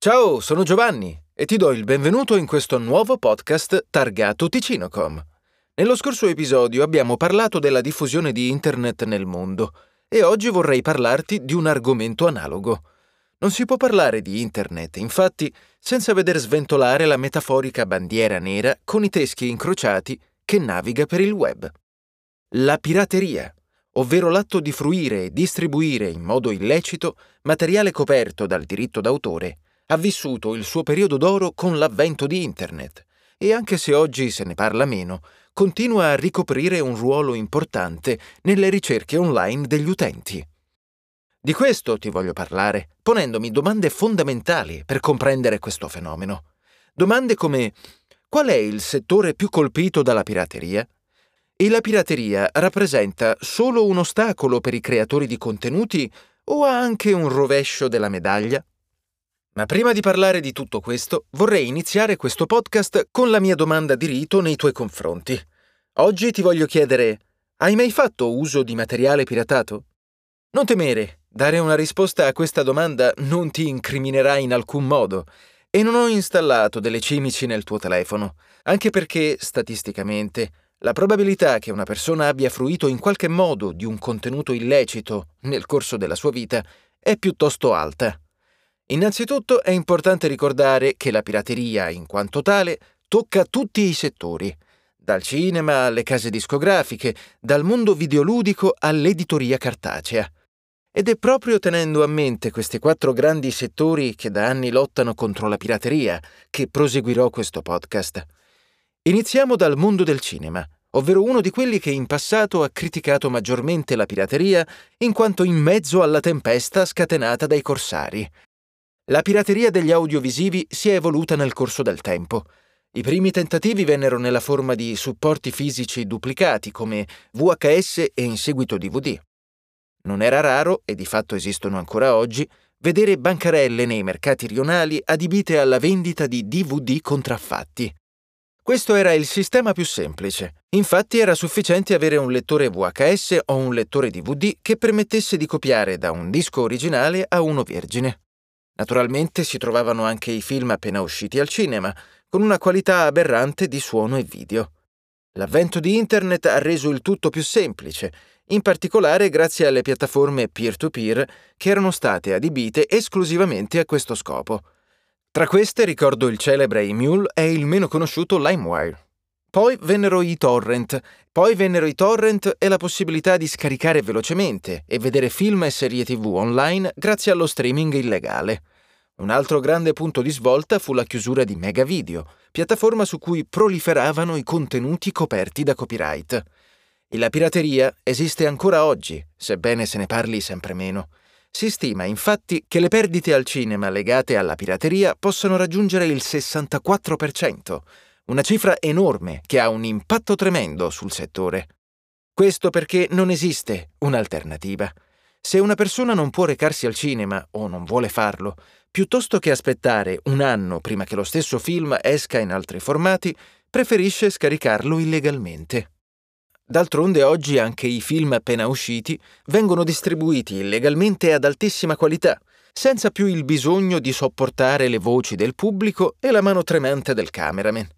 Ciao, sono Giovanni e ti do il benvenuto in questo nuovo podcast targato Ticinocom. Nello scorso episodio abbiamo parlato della diffusione di Internet nel mondo e oggi vorrei parlarti di un argomento analogo. Non si può parlare di Internet, infatti, senza veder sventolare la metaforica bandiera nera con i teschi incrociati che naviga per il web. La pirateria, ovvero l'atto di fruire e distribuire in modo illecito materiale coperto dal diritto d'autore ha vissuto il suo periodo d'oro con l'avvento di Internet e anche se oggi se ne parla meno, continua a ricoprire un ruolo importante nelle ricerche online degli utenti. Di questo ti voglio parlare, ponendomi domande fondamentali per comprendere questo fenomeno. Domande come qual è il settore più colpito dalla pirateria? E la pirateria rappresenta solo un ostacolo per i creatori di contenuti o ha anche un rovescio della medaglia? Ma prima di parlare di tutto questo, vorrei iniziare questo podcast con la mia domanda di rito nei tuoi confronti. Oggi ti voglio chiedere, hai mai fatto uso di materiale piratato? Non temere, dare una risposta a questa domanda non ti incriminerà in alcun modo e non ho installato delle cimici nel tuo telefono, anche perché, statisticamente, la probabilità che una persona abbia fruito in qualche modo di un contenuto illecito nel corso della sua vita è piuttosto alta. Innanzitutto è importante ricordare che la pirateria, in quanto tale, tocca tutti i settori, dal cinema alle case discografiche, dal mondo videoludico all'editoria cartacea. Ed è proprio tenendo a mente questi quattro grandi settori che da anni lottano contro la pirateria che proseguirò questo podcast. Iniziamo dal mondo del cinema, ovvero uno di quelli che in passato ha criticato maggiormente la pirateria in quanto in mezzo alla tempesta scatenata dai corsari. La pirateria degli audiovisivi si è evoluta nel corso del tempo. I primi tentativi vennero nella forma di supporti fisici duplicati come VHS e in seguito DVD. Non era raro, e di fatto esistono ancora oggi, vedere bancarelle nei mercati rionali adibite alla vendita di DVD contraffatti. Questo era il sistema più semplice. Infatti era sufficiente avere un lettore VHS o un lettore DVD che permettesse di copiare da un disco originale a uno vergine. Naturalmente si trovavano anche i film appena usciti al cinema, con una qualità aberrante di suono e video. L'avvento di Internet ha reso il tutto più semplice, in particolare grazie alle piattaforme peer-to-peer che erano state adibite esclusivamente a questo scopo. Tra queste ricordo il celebre Emule e il meno conosciuto LimeWire. Poi vennero i torrent, poi vennero i torrent e la possibilità di scaricare velocemente e vedere film e serie tv online grazie allo streaming illegale. Un altro grande punto di svolta fu la chiusura di Megavideo, piattaforma su cui proliferavano i contenuti coperti da copyright. E la pirateria esiste ancora oggi, sebbene se ne parli sempre meno. Si stima infatti che le perdite al cinema legate alla pirateria possano raggiungere il 64%, una cifra enorme che ha un impatto tremendo sul settore. Questo perché non esiste un'alternativa. Se una persona non può recarsi al cinema o non vuole farlo, piuttosto che aspettare un anno prima che lo stesso film esca in altri formati, preferisce scaricarlo illegalmente. D'altronde oggi anche i film appena usciti vengono distribuiti illegalmente ad altissima qualità, senza più il bisogno di sopportare le voci del pubblico e la mano tremante del cameraman.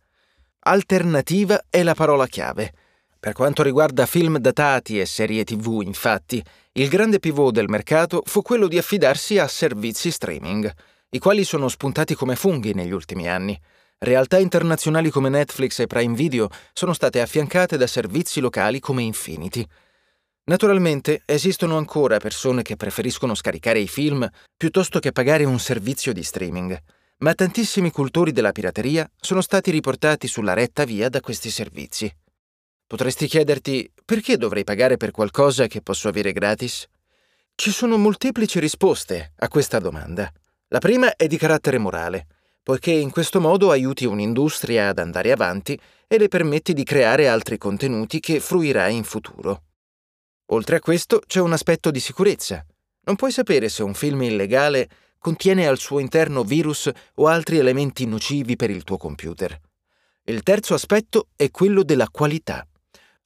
Alternativa è la parola chiave. Per quanto riguarda film datati e serie tv, infatti, il grande pivot del mercato fu quello di affidarsi a servizi streaming, i quali sono spuntati come funghi negli ultimi anni. Realtà internazionali come Netflix e Prime Video sono state affiancate da servizi locali come Infinity. Naturalmente esistono ancora persone che preferiscono scaricare i film piuttosto che pagare un servizio di streaming, ma tantissimi cultori della pirateria sono stati riportati sulla retta via da questi servizi. Potresti chiederti perché dovrei pagare per qualcosa che posso avere gratis? Ci sono molteplici risposte a questa domanda. La prima è di carattere morale, poiché in questo modo aiuti un'industria ad andare avanti e le permetti di creare altri contenuti che fruirai in futuro. Oltre a questo c'è un aspetto di sicurezza. Non puoi sapere se un film illegale contiene al suo interno virus o altri elementi nocivi per il tuo computer. Il terzo aspetto è quello della qualità.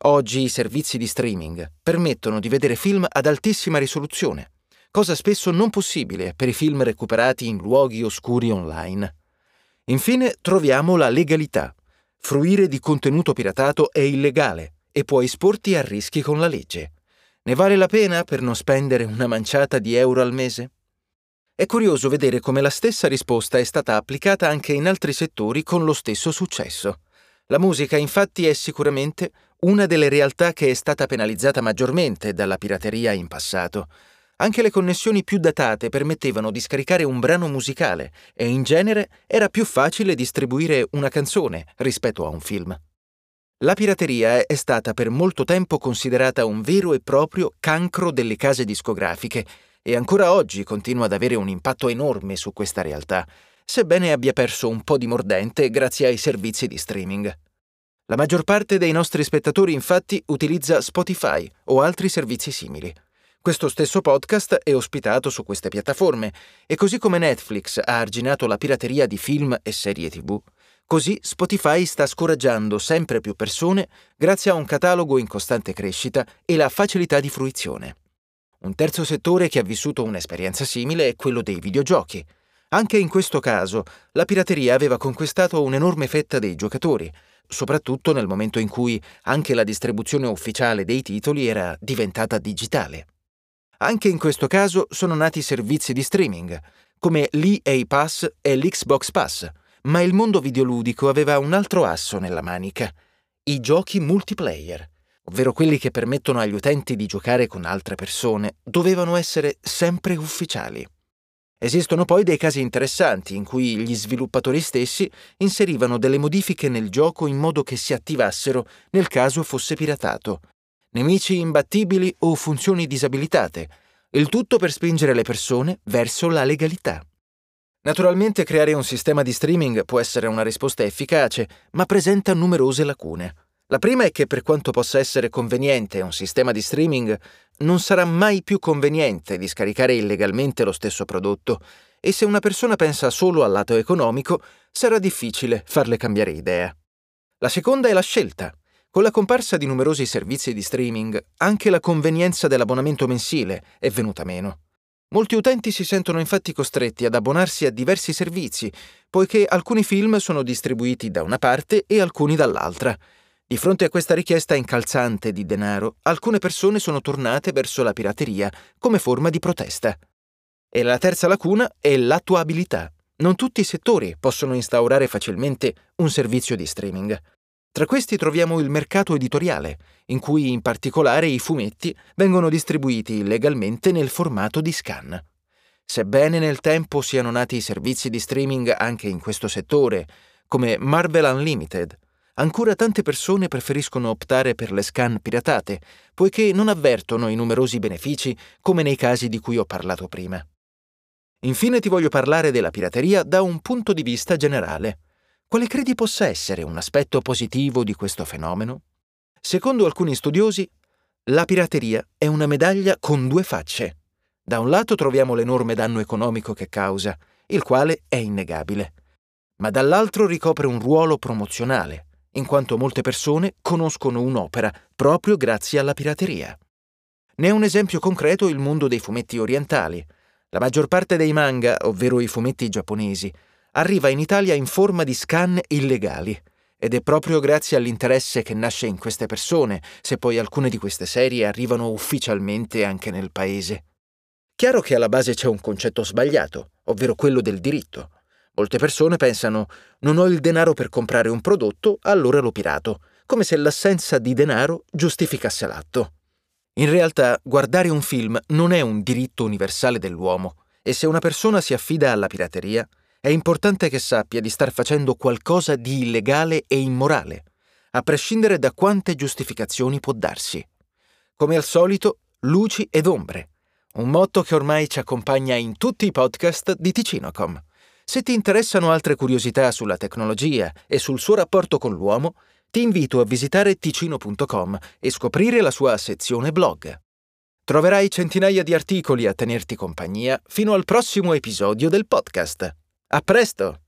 Oggi i servizi di streaming permettono di vedere film ad altissima risoluzione, cosa spesso non possibile per i film recuperati in luoghi oscuri online. Infine troviamo la legalità. Fruire di contenuto piratato è illegale e può esporti a rischi con la legge. Ne vale la pena per non spendere una manciata di euro al mese? È curioso vedere come la stessa risposta è stata applicata anche in altri settori con lo stesso successo. La musica infatti è sicuramente una delle realtà che è stata penalizzata maggiormente dalla pirateria in passato. Anche le connessioni più datate permettevano di scaricare un brano musicale e in genere era più facile distribuire una canzone rispetto a un film. La pirateria è stata per molto tempo considerata un vero e proprio cancro delle case discografiche e ancora oggi continua ad avere un impatto enorme su questa realtà, sebbene abbia perso un po' di mordente grazie ai servizi di streaming. La maggior parte dei nostri spettatori infatti utilizza Spotify o altri servizi simili. Questo stesso podcast è ospitato su queste piattaforme e così come Netflix ha arginato la pirateria di film e serie tv, Così Spotify sta scoraggiando sempre più persone grazie a un catalogo in costante crescita e la facilità di fruizione. Un terzo settore che ha vissuto un'esperienza simile è quello dei videogiochi. Anche in questo caso, la pirateria aveva conquistato un'enorme fetta dei giocatori, soprattutto nel momento in cui anche la distribuzione ufficiale dei titoli era diventata digitale. Anche in questo caso sono nati servizi di streaming, come l'EA Pass e l'Xbox Pass, ma il mondo videoludico aveva un altro asso nella manica, i giochi multiplayer, ovvero quelli che permettono agli utenti di giocare con altre persone, dovevano essere sempre ufficiali. Esistono poi dei casi interessanti in cui gli sviluppatori stessi inserivano delle modifiche nel gioco in modo che si attivassero nel caso fosse piratato. Nemici imbattibili o funzioni disabilitate, il tutto per spingere le persone verso la legalità. Naturalmente creare un sistema di streaming può essere una risposta efficace, ma presenta numerose lacune. La prima è che per quanto possa essere conveniente un sistema di streaming, non sarà mai più conveniente di scaricare illegalmente lo stesso prodotto e se una persona pensa solo al lato economico, sarà difficile farle cambiare idea. La seconda è la scelta. Con la comparsa di numerosi servizi di streaming, anche la convenienza dell'abbonamento mensile è venuta meno. Molti utenti si sentono infatti costretti ad abbonarsi a diversi servizi, poiché alcuni film sono distribuiti da una parte e alcuni dall'altra. Di fronte a questa richiesta incalzante di denaro, alcune persone sono tornate verso la pirateria come forma di protesta. E la terza lacuna è l'attuabilità. Non tutti i settori possono instaurare facilmente un servizio di streaming. Tra questi troviamo il mercato editoriale, in cui in particolare i fumetti vengono distribuiti illegalmente nel formato di scan. Sebbene nel tempo siano nati servizi di streaming anche in questo settore, come Marvel Unlimited, ancora tante persone preferiscono optare per le scan piratate, poiché non avvertono i numerosi benefici come nei casi di cui ho parlato prima. Infine ti voglio parlare della pirateria da un punto di vista generale. Quale credi possa essere un aspetto positivo di questo fenomeno? Secondo alcuni studiosi, la pirateria è una medaglia con due facce. Da un lato troviamo l'enorme danno economico che causa, il quale è innegabile, ma dall'altro ricopre un ruolo promozionale, in quanto molte persone conoscono un'opera proprio grazie alla pirateria. Ne è un esempio concreto il mondo dei fumetti orientali. La maggior parte dei manga, ovvero i fumetti giapponesi, arriva in Italia in forma di scan illegali. Ed è proprio grazie all'interesse che nasce in queste persone se poi alcune di queste serie arrivano ufficialmente anche nel paese. Chiaro che alla base c'è un concetto sbagliato, ovvero quello del diritto. Molte persone pensano non ho il denaro per comprare un prodotto, allora lo pirato, come se l'assenza di denaro giustificasse l'atto. In realtà, guardare un film non è un diritto universale dell'uomo, e se una persona si affida alla pirateria, è importante che sappia di star facendo qualcosa di illegale e immorale, a prescindere da quante giustificazioni può darsi. Come al solito, luci ed ombre, un motto che ormai ci accompagna in tutti i podcast di Ticinocom. Se ti interessano altre curiosità sulla tecnologia e sul suo rapporto con l'uomo, ti invito a visitare ticino.com e scoprire la sua sezione blog. Troverai centinaia di articoli a tenerti compagnia fino al prossimo episodio del podcast. A presto!